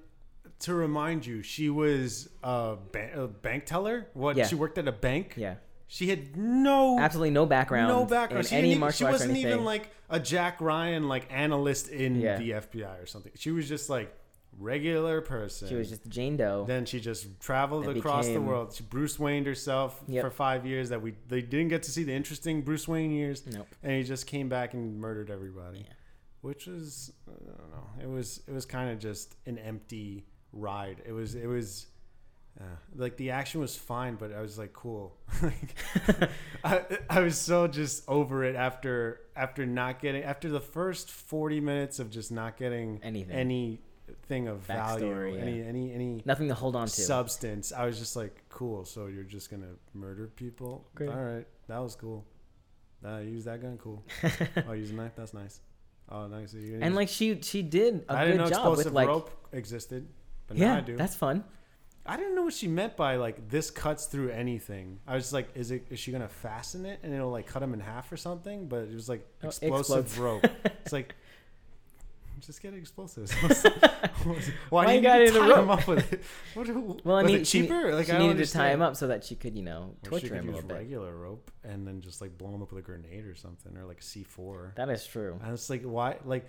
to remind you, she was a, ba- a bank teller. What? Yeah. She worked at a bank. Yeah. She had no Absolutely no background. no background. She, any even, martial she arts wasn't even like a Jack Ryan like analyst in Yeah. the FBI or something. She was just like regular person. She was just Jane Doe. Then she just traveled across the world. She Bruce Wayne herself Yep. for five years. That we they didn't get to see the interesting Bruce Wayne years. Nope. and he just came back and murdered everybody, Yeah. which was I don't know. It was it was kind of just an empty ride. It was it was uh, like the action was fine, but I was like cool. [LAUGHS] like, [LAUGHS] I I was so just over it after after not getting after the first forty minutes of just not getting Anything. anything of value, Backstory, yeah. any any any Nothing to hold on to. substance. I was just like, cool. So you're just gonna murder people? Great. All right, that was cool. Uh, use that gun, cool. [LAUGHS] oh, use a knife, that's nice. Oh, nice. And like she she did a I didn't good know job explosive with like rope existed, but now yeah, I do. that's fun. I didn't know what she meant by like this cuts through anything. I was like, is it is she gonna fasten it and it'll like cut him in half or something? But it was like Oh, explosive rope. [LAUGHS] It's like just get explosives. [LAUGHS] Why, [LAUGHS] Why you got in rope? up with it? What, Well, I mean, it she- cheaper? like she I needed to tie him up so that she could you know Or she torture him a little bit. regular rope and then just like blow him up with a grenade or something or like C four. That is true. And it's like why like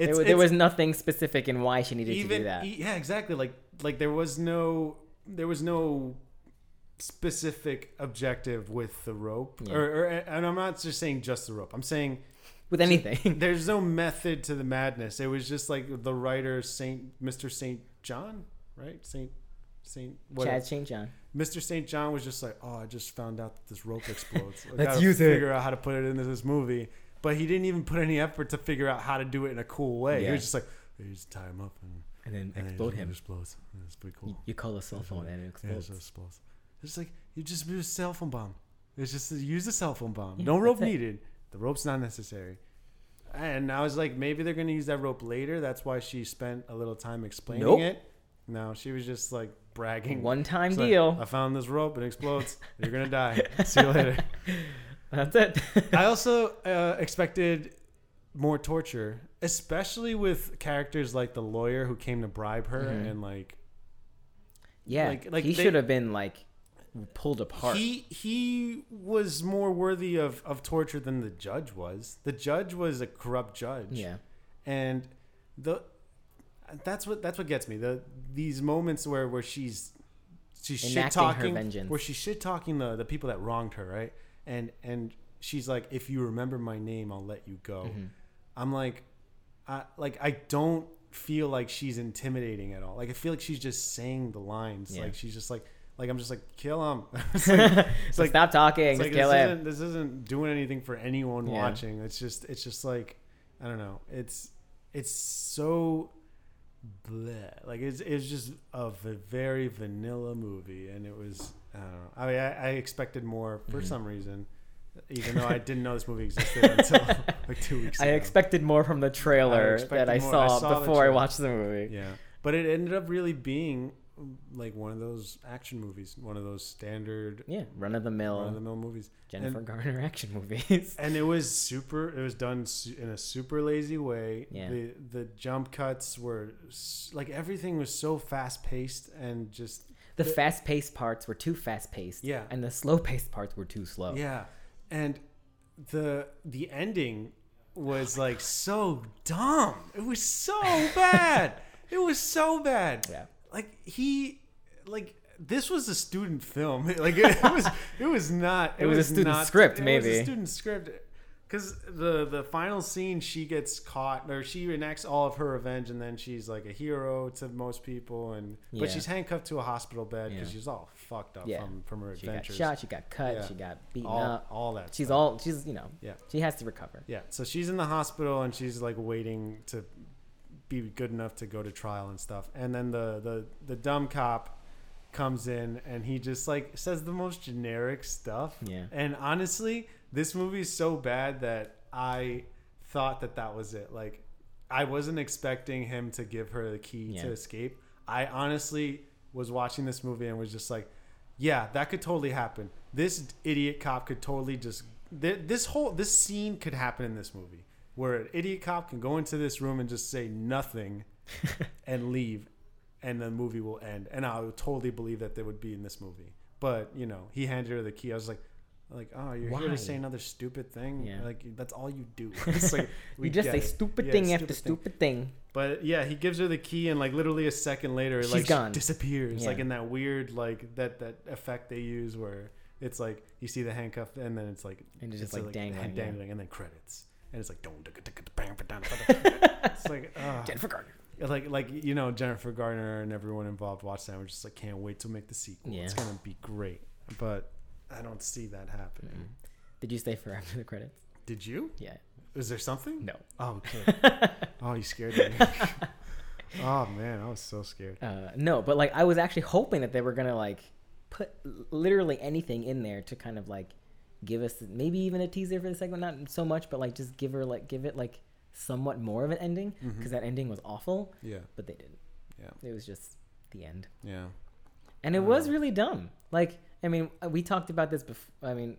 There, it's, there was nothing specific in why she needed to do that. yeah exactly like like there was no there was no specific objective with the rope Yeah. or, or and I'm not just saying just the rope. I'm saying With anything. [LAUGHS] there's no method to the madness. It was just like the writer Saint Mr. Saint John, right? Saint Saint what Chad St. John. Mr. St. John was just like, "Oh, I just found out that this rope explodes. I [LAUGHS] Let's gotta use it." figure out how to put it into this movie." But he didn't even put any effort to figure out how to do it in a cool way. He Yeah. was just like, "You just tie him up and and then and explode him. explodes. It's pretty cool. You, you call a cell phone and it explodes. so it explodes. It's like you just use a cell phone bomb. It's just use a cell phone bomb. Yeah, no rope it. needed. The rope's not necessary. And I was like, maybe they're gonna use that rope later. That's why she spent a little time explaining Nope. it. No, she was just like bragging. One time It's like, deal. I found this rope. It explodes. [LAUGHS] You're gonna die. See you later. [LAUGHS] That's it. [LAUGHS] I also uh, expected more torture, especially with characters like the lawyer who came to bribe her Mhm. and like yeah, Like- like he they- should have been like pulled apart. He he was more worthy of, of torture than the judge was. The judge was a corrupt judge. yeah, And the that's what that's what gets me. The these moments where, where she's she's shit talking vengeance. where she's shit talking the, the people that wronged her, right? And and she's like, if you remember my name, I'll let you go. Mhm. I'm like, I like I don't feel like she's intimidating at all. Like I feel like she's just saying the lines. Yeah. Like she's just like like I'm just like kill him. [LAUGHS] it's [LAUGHS] like, it's like stop talking. like kill this him. isn't, this isn't doing anything for anyone Yeah. watching. It's just it's just like I don't know. It's it's so bleh. Like it's it's just a v- very vanilla movie, and it was I don't know. I mean, I, I expected more for Mhm. some reason, even though I [LAUGHS] didn't know this movie existed until [LAUGHS] like two weeks. I ago. expected more from the trailer expected that I more. I saw, saw before I watched the movie. Yeah, but it ended up really being like one of those action movies, one of those standard Yeah, run of the mill, run of the mill movies. Jennifer Garner [LAUGHS] action movies. and it was super it was done in a super lazy way Yeah. the the jump cuts were s- like everything was so fast paced and just The fast paced parts were too fast paced. Yeah. And the slow paced parts were too slow. yeah and the the ending was oh like so dumb it was so bad [LAUGHS] it was so bad Yeah. like he like this was a student film [LAUGHS] like it, was it was not It was a student not- script, it was maybe. a student script because the the final scene she gets caught or she enacts all of her revenge and then she's like a hero to most people and Yeah. but she's handcuffed to a hospital bed because Yeah. she's all fucked up Yeah. from from her She got shot, she got cut, she got beaten all, up. all that She's stuff. all she's you know, Yeah. she has to recover. Yeah, so she's in the hospital and she's like waiting to be good enough to go to trial and stuff. And then the the the dumb cop comes in and he just like says the most generic stuff. Yeah. And honestly, this movie is so bad that I thought that that was it. Like I wasn't expecting him to give her the key Yeah. to escape. I honestly was watching this movie and was just like, yeah, that could totally happen. This idiot cop could totally just th- this whole this scene could happen in this movie where an idiot cop can go into this room and just say nothing [LAUGHS] and leave and the movie will end and I would totally believe that they would be in this movie. But, you know, he handed her the key. I was like like, oh, you're here to say another stupid thing. Yeah. Like that's all you do. [LAUGHS] It's like [LAUGHS] we You just say it. stupid Yeah, thing after thing. stupid thing. But yeah, he gives her the key, and like literally a second later, She's like gone. she disappears, Yeah. like in that weird like that that effect they use where it's like you see the handcuff, and then it's like And it's just, a, like, dangling, yeah. dangling, and then credits, and it's like don't. [LAUGHS] It's like uh, Jennifer Garner. like like you know Jennifer Garner and everyone involved watched that. and We're just like can't wait to make the sequel. It's gonna be great, but I don't see that happening. Mm-mm. Did you stay for [LAUGHS] after the credits? Did you? Yeah. Is there something? No. Oh, [LAUGHS] okay. oh, you scared me. [LAUGHS] oh man, I was so scared. Uh, no, but like I was actually hoping that they were gonna like put literally anything in there to kind of like give us maybe even a teaser for the segment, not so much, but like just give her like give it like somewhat more of an ending because Mhm. that ending was awful, Yeah, but they didn't. yeah, It was just the end, yeah. and it Uh. was really dumb. Like I mean, uh, we talked about this before. I mean,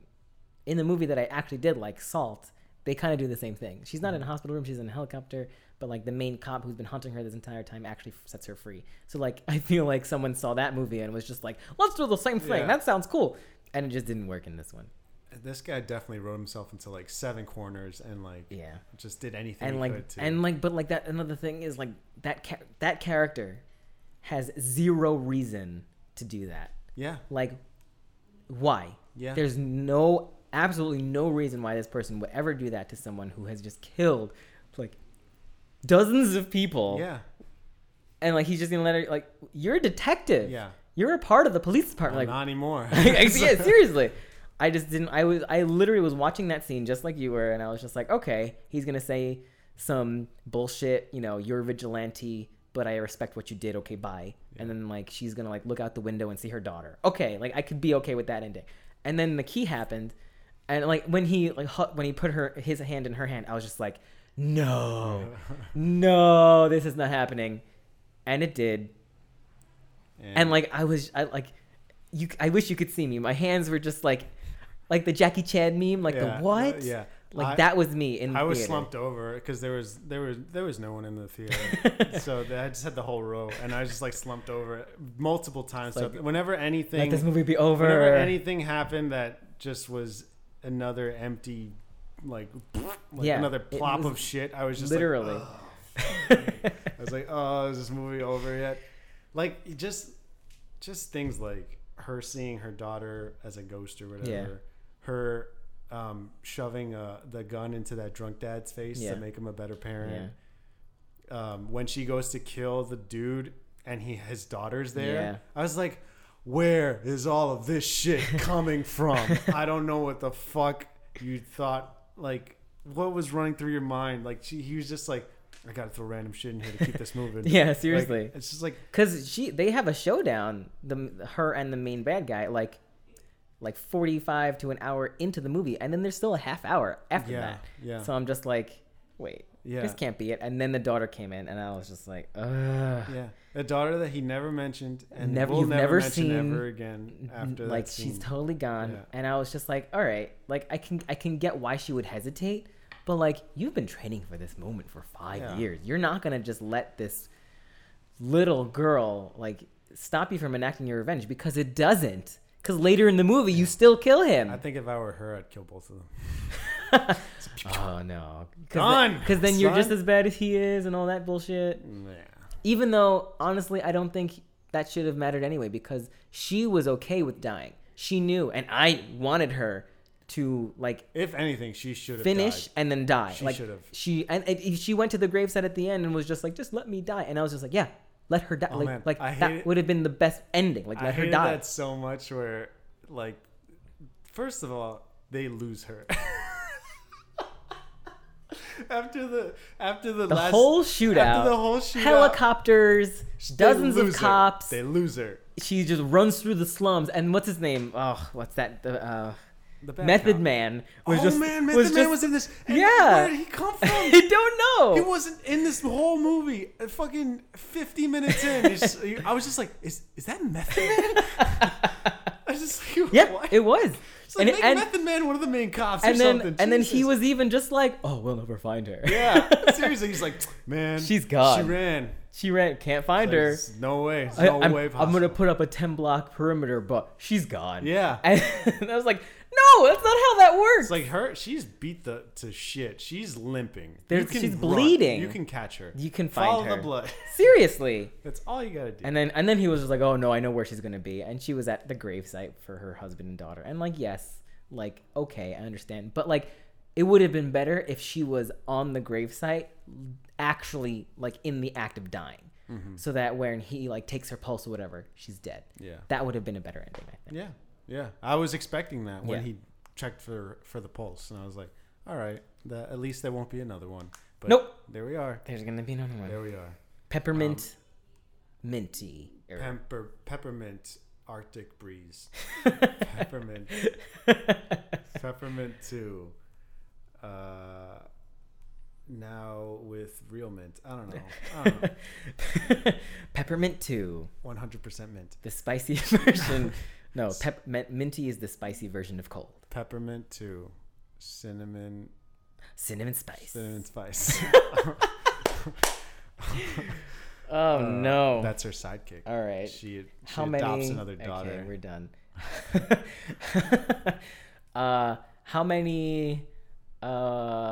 in the movie that I actually did like Salt, they kind of do the same thing. She's not in a hospital room; she's in a helicopter. But like the main cop who's been hunting her this entire time actually sets her free. So like [LAUGHS] I feel like someone saw that movie and was just like, let's do the same thing. Yeah. That sounds cool, and it just didn't work in this one. This guy definitely wrote himself into like seven corners and like Yeah, just did anything and like and like but like that another thing is like that cha- that character has zero reason to do that. yeah, Like, why? yeah, There's no, absolutely no reason why this person would ever do that to someone who has just killed like dozens of people. yeah, And like he's just gonna let her like you're a detective. yeah. You're a part of the police department. Well, like not anymore. [LAUGHS] [LAUGHS] yeah, seriously. I just didn't. I was. I literally was watching that scene just like you were, and I was just like, okay, he's gonna say some bullshit. You know, you're vigilante. But I respect what you did. Okay, bye. Yeah. And then like she's gonna like look out the window and see her daughter. Okay, like I could be okay with that ending. And then the key happened, and like when he like hu- when he put her his hand in her hand, I was just like, no, [LAUGHS] no, this is not happening, and it did. And like I was, I like, you. I wish you could see me. My hands were just like, like the Jackie Chan meme, like Yeah, the what? yeah. Like I- that was me in. I was theater. slumped over because there was there was there was no one in the theater, [LAUGHS] so I just had the whole row, and I was just like slumped over multiple times. Like, so whenever anything, Let this movie be over. whenever anything happened that just was another empty, like, like Yeah, another plop of shit, I was just literally. Oh, like, [LAUGHS] I was like, oh, is this movie over yet? Like, just just things like her seeing her daughter as a ghost or whatever. Yeah. Her um, shoving uh, the gun into that drunk dad's face Yeah. to make him a better yeah. parent. Um, when she goes to kill the dude and he his daughter's there, Yeah. I was like, where is all of this shit [LAUGHS] coming from? [LAUGHS] I don't know what the fuck you thought. Like, what was running through your mind? Like, she, he was just like, I gotta throw random shit in here to keep this moving. [LAUGHS] Yeah, Like, seriously. it's just like, Cause she, they have a showdown. The her and the main bad guy, like, like forty five to an hour into the movie, and then there's still a half hour after yeah, that. yeah, So I'm just like, wait, yeah, this can't be it. And then the daughter came in, and I was just like, ugh. yeah. A daughter that he never mentioned and Never- you've never, never seen- ever again after like she's totally gone Yeah. and i was just like all right like i can i can get why she would hesitate but like you've been training for this moment for five Yeah. years you're not gonna just let this little girl like stop you from enacting your revenge because it doesn't because later in the movie you still kill him I think if I were her, I'd kill both of them. [LAUGHS] oh no Done, because then you're just as bad as he is and all that bullshit Yeah. even though honestly i don't think that should have mattered anyway because she was okay with dying she knew and i wanted her to like If anything, she should have finish died. and then die She like should've. she and, and she went to the gravesite at the end and was just like just let me die and i was just like yeah let her die Oh, like, man, like I that would have been the best ending like I let her hated die that so much. Where, like, first of all, they lose her. [LAUGHS] after the after the, the last whole shootout after the whole shootout, helicopters dozens of lose her. cops They lose her. she just runs through the slums and what's his name oh what's that the uh method cop. man was oh just man, Method was Man just, was in this. Yeah. where did he come [LAUGHS] from? I don't know. He wasn't in this whole movie. Uh, Fucking fifty minutes in, I was just like, "Is is that Method Man?" [LAUGHS] I was just like, yeah, what? it was. It's like and make and, Method Man one of the main cops and or then something. and then he was even just like, "Oh, we'll never find her." Yeah, [LAUGHS] seriously, he's like, man, She's gone. She ran. she ran. Can't find Like, her. No way. There's I, no am way I'm gonna put up a ten block perimeter, but she's gone. Yeah. And I was like, no, that's not how that works. It's like her. She's beat the to shit. She's limping. There's- she's run. bleeding. You can catch her. you can find Follow her. the blood. [LAUGHS] Seriously. That's all you gotta do. And then and then he was just like, oh no, I know where she's gonna be, and she was at the gravesite for her husband and daughter. And like, yes, like okay, I understand, but like, it would have been better if she was on the gravesite, actually like in the act of dying, Mm-hmm. so that when he like takes her pulse or whatever, she's dead. yeah, That would have been a better ending, I think. yeah, yeah. I was expecting that when Yeah. he checked for for the pulse, and I was like, all right, that at least there won't be another one. But Nope. There we are. There's gonna be another one. There we are. Peppermint, minty. or- Pepper peppermint Arctic breeze. [LAUGHS] peppermint peppermint two. Uh, now with real mint. I don't know. I don't know. [LAUGHS] Peppermint two, One hundred percent mint. the spicy [LAUGHS] version. No, pep- min- minty is the spicy version of cold. Peppermint two. Cinnamon Cinnamon spice. cinnamon spice. [LAUGHS] Oh Uh, no. That's her sidekick. All right. She, she How adopts many? another daughter. Okay, we're done. [LAUGHS] uh, how many?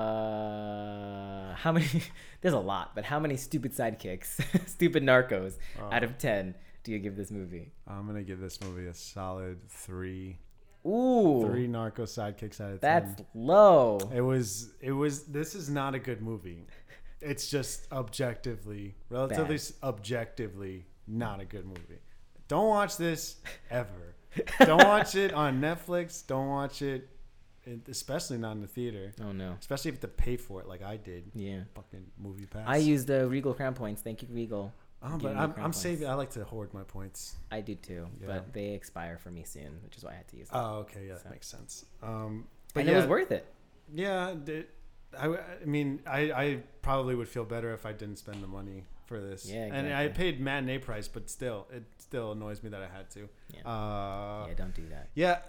Uh, how many? [LAUGHS] There's a lot, but how many stupid sidekicks, stupid narcos, Oh. out of ten do you give this movie? I'm gonna give this movie a solid three. Ooh, Three narco sidekicks out of that's ten. low. It was. It was. This is not a good movie. It's just objectively, relatively Bad. objectively, not a good movie. Don't watch this ever. Don't watch it on Netflix. Don't watch it, especially not in the theater. Oh no. Especially if you have to pay for it, like I did. Yeah. Fucking MoviePass. I used the Regal Crown Points. Thank you, Regal. Oh, but I'm, I'm saving. I like to hoard my points. I do too, Yeah. but they expire for me soon, which is why I had to use them. Oh, okay, yeah, that makes sense. Um, but and yeah, it was worth it. yeah. the- I, I mean, I, I probably would feel better if I didn't spend the money for this. Yeah, And I paid matinee price, but still, it still annoys me that I had to. Yeah. Uh, yeah, don't do that. Yeah,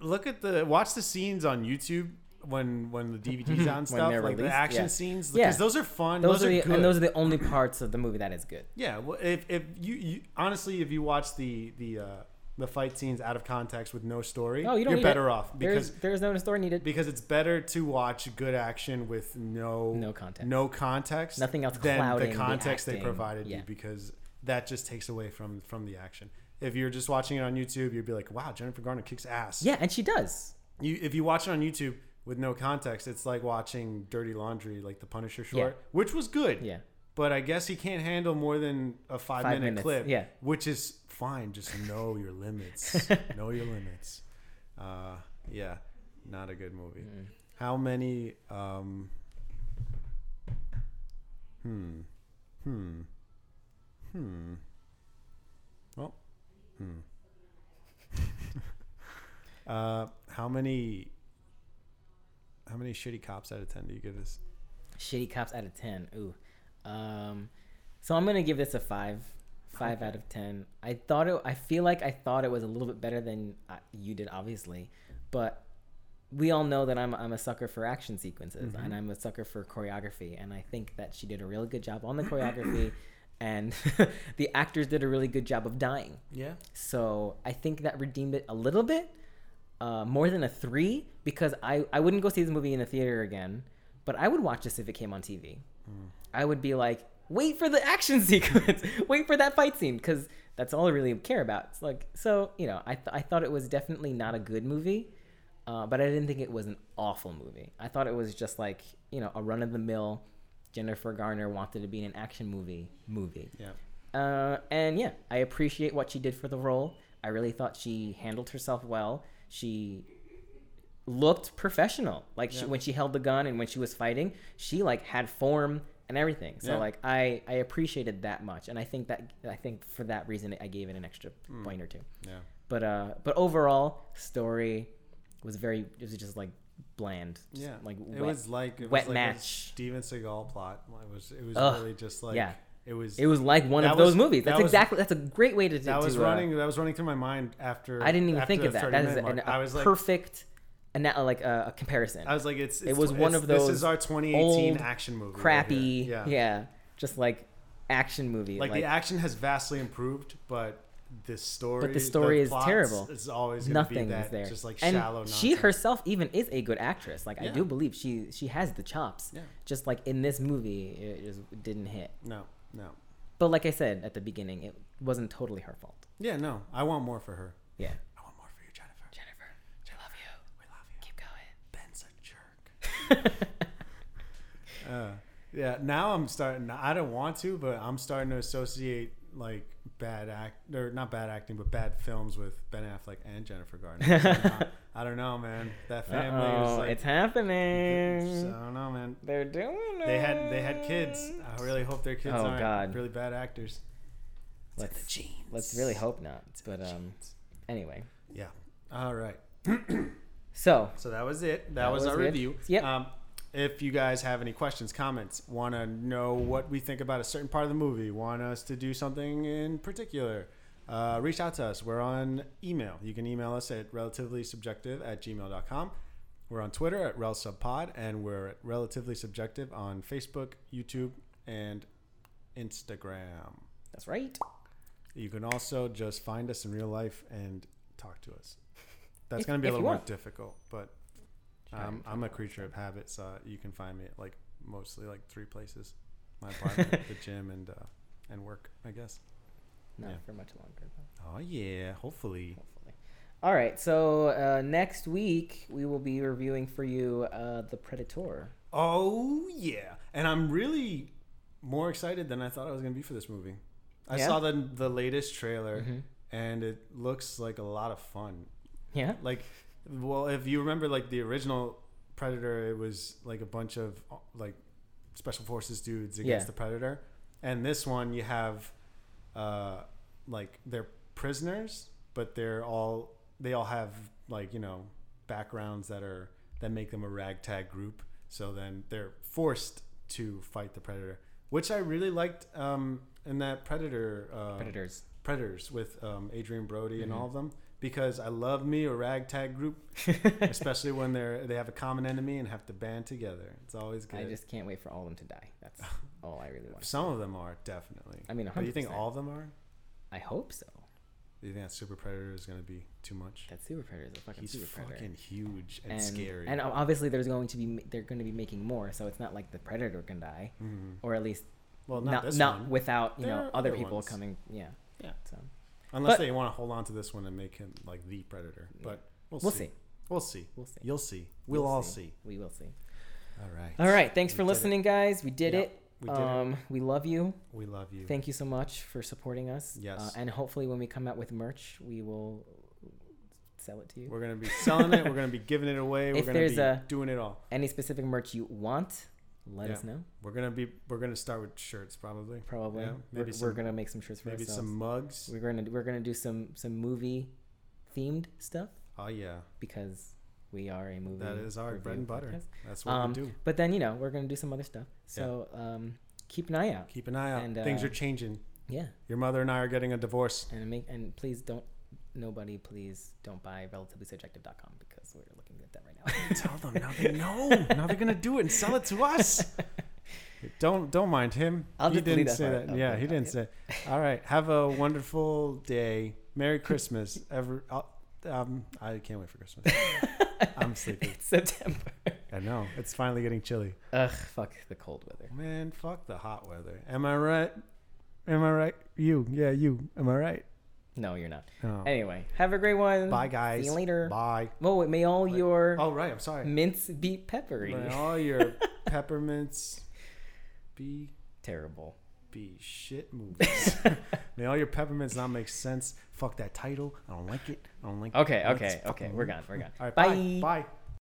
look at the watch the scenes on YouTube when when the DVD's and [LAUGHS] stuff, like the action yeah. scenes, Yeah. because those are fun. Those, Those, are, the, good. and those are the only parts of the movie that is good. yeah, well, if if you, you honestly, if you watch the the uh, the fight scenes out of context with no story, Oh, you don't are better it. off because there's no story needed. because it's better to watch good action with no No context. no context, Nothing else than the the context they provided Yeah. you because that just takes away from from the action. If you're just watching it on YouTube, you'd be like, "Wow, Jennifer Garner kicks ass." Yeah, and she does. You if you watch it on YouTube with no context, it's like watching Dirty Laundry, like the Punisher short, which was good. Yeah. But I guess he can't handle more than a five, Five minute minutes, clip. yeah. Which is fine. Just know [LAUGHS] your limits. know your limits. Uh, yeah, not a good movie. Mm. How many? Um, hmm. Hmm. Hmm. Well. Hmm. [LAUGHS] uh, how many? How many shitty cops out of ten do you give this? Shitty cops out of ten. Ooh. Um, so I'm gonna give this a five. Five Okay. out of ten. I thought it. I feel like I thought it was a little bit better than uh, you did, obviously, but we all know that I'm I'm a sucker for action sequences Mhm. and I'm a sucker for choreography, and I think that she did a really good job on the [COUGHS] choreography, and [LAUGHS] the actors did a really good job of dying. Yeah. So I think that redeemed it a little bit, uh, more than a three, because I, I wouldn't go see this movie in the theater again, but I would watch this if it came on TV. I would be like, wait for the action [LAUGHS] sequence, wait for that fight scene, because that's all I really care about. It's like, so, you know, I, th- I thought it was definitely not a good movie, uh, but I didn't think it was an awful movie. I thought it was just like, you know, a run of the mill Jennifer Garner wanted to be in an action movie movie. Yeah. Uh, and yeah, I appreciate what she did for the role. I really thought she handled herself well. She looked professional. Like she, when she held the gun and when she was fighting, she like had form and everything. So Yeah. like I I appreciated that much, and I think that I think for that reason I gave it an extra Mm. point or two. Yeah. But uh, but overall, story was very it was just like bland. Just, Yeah. like It wet. was like it wet was like match. A Steven Seagal plot. It was it was Ugh. really just like Yeah. It was It was like one That of those was- movies. that That's was- exactly that's a great way to. that to, was uh, running that was running through my mind after I didn't even think of that. 30 That is an, a I was like perfect, and that like a, a comparison. I was like it's, it's It was one it's- of this is our 2018 old, action movie crappy, here. yeah. just like action movie. like, the action has vastly improved but the story But the story is plots terrible. It's always nothing that is there. just like and shallow she herself even is a good actress. Like I do believe she she has the chops. yeah Just like in this movie, it just didn't hit. no no But like I said at the beginning, it wasn't totally her fault. yeah no I want more for her Yeah, I want more for you Jennifer Jennifer, I love you. we love you Keep going. Ben's a jerk [LAUGHS] Uh, yeah, now I'm starting. I don't want to, but I'm starting to associate like bad act or not bad acting, but bad films with Ben Affleck and Jennifer Garner. [LAUGHS] I don't know, man. That family was Uh-oh, like. it's happening. I don't know, man. They're doing it. They had they had kids. I really hope their kids Oh, aren't God. really bad actors. It's Let's the genes. let's really hope not. It's But um, anyway. yeah. All right. So [CLEARS THROAT] So that was it. That, That was, was our it. review. Yep. Um, if you guys have any questions, comments, want to know what we think about a certain part of the movie, want us to do something in particular, uh, reach out to us. We're on email. You can email us at relativelysubjective at gmail.com. We're on Twitter at RelSubPod, and we're at Relatively Subjective on Facebook, YouTube, and Instagram. that's right. You can also just find us in real life and talk to us. [LAUGHS] That's going to be a little more difficult, but um, I'm a creature of habit, so you can find me at like mostly like three places: my [LAUGHS] apartment, the gym, and uh, and work. I guess. Not Yeah. for much longer. Though. Oh yeah, hopefully. Hopefully. All right. So uh, next week we will be reviewing for you uh, the Predator. Oh yeah, and I'm really more excited than I thought I was going to be for this movie. I Yeah? saw the the latest trailer, Mhm. and it looks like a lot of fun. Yeah. like well if you remember like the original predator it was like a bunch of like special forces dudes against Yeah. the predator and this one you have uh, like they're prisoners, but they're all they all have like you know backgrounds that are that make them a ragtag group. So then they're forced to fight the predator, which I really liked um, in that Predator uh, Predators. Predators with um, Adrien Brody and Mhm. all of them because I love me a ragtag group, [LAUGHS] especially when they're they have a common enemy and have to band together. It's always good. I just can't wait for all of them to die. That's [LAUGHS] all I really want. Some of them are definitely. I mean, But you think all of them are? I hope so. Do you think that Super Predator is going to be too much? That super predator is a fucking He's super predator. fucking huge and, and scary. And obviously, there's going to be they're going to be making more, so it's not like the predator can die, Mhm. or at least Well, not, not this not one. without you There know other other people ones. coming. Yeah, Yeah. So Unless but- they want to hold on to this one and make him like the Predator. But we'll, we'll see. see. We'll see. We'll see. You'll see. We'll We'll all see. see. We will see. All right. All right. Thanks We for did it. listening, guys. We did Yep, it. We did um, we love you. We love you. Thank you so much for supporting us. Yes. Uh, and hopefully, when we come out with merch, we will sell it to you. We're gonna be selling it. We're gonna be giving it away. [LAUGHS] We're gonna there's be a- doing it all. Any specific merch you want, let Yeah. us know. We're gonna be. We're gonna start with shirts probably. Probably. Yeah, we're, maybe we're gonna make some shirts for Maybe ourselves. some mugs. We're gonna we're gonna do some some movie themed stuff Oh yeah, because we are a movie. that is our bread and butter. podcast. That's what Um, we do. But then you know we're gonna do some other stuff. So um, keep an eye out. Keep an eye out. and, Things uh, are changing. Yeah, Your mother and I are getting a divorce. and make and please don't nobody please don't buy relativelysubjective.com because we're that right now. [LAUGHS] Tell them now they know. now they're gonna do it and sell it to us. [LAUGHS] Don't don't mind him. I'll he didn't say that. Yeah, he didn't say. All right. Have a wonderful day. Merry Christmas. Ever. I'll, um, I can't wait for Christmas. [LAUGHS] I'm sleepy. it's September. I know. It's finally getting chilly. Ugh, fuck the cold weather. Man, fuck the hot weather. Am I right? Am I right? You. Yeah, you. Am I right? No, you're not. Oh. Anyway, have a great one. Bye, guys. See you later. Bye. Oh, may all your Oh, right. I'm sorry. mints be peppery. May all [LAUGHS] your peppermints be Terrible. be shit movies. [LAUGHS] May all your peppermints not make sense. Fuck that title. I don't like it. I don't like. It. Okay, okay, okay. We're gone. We're gone. All right. Bye. Bye.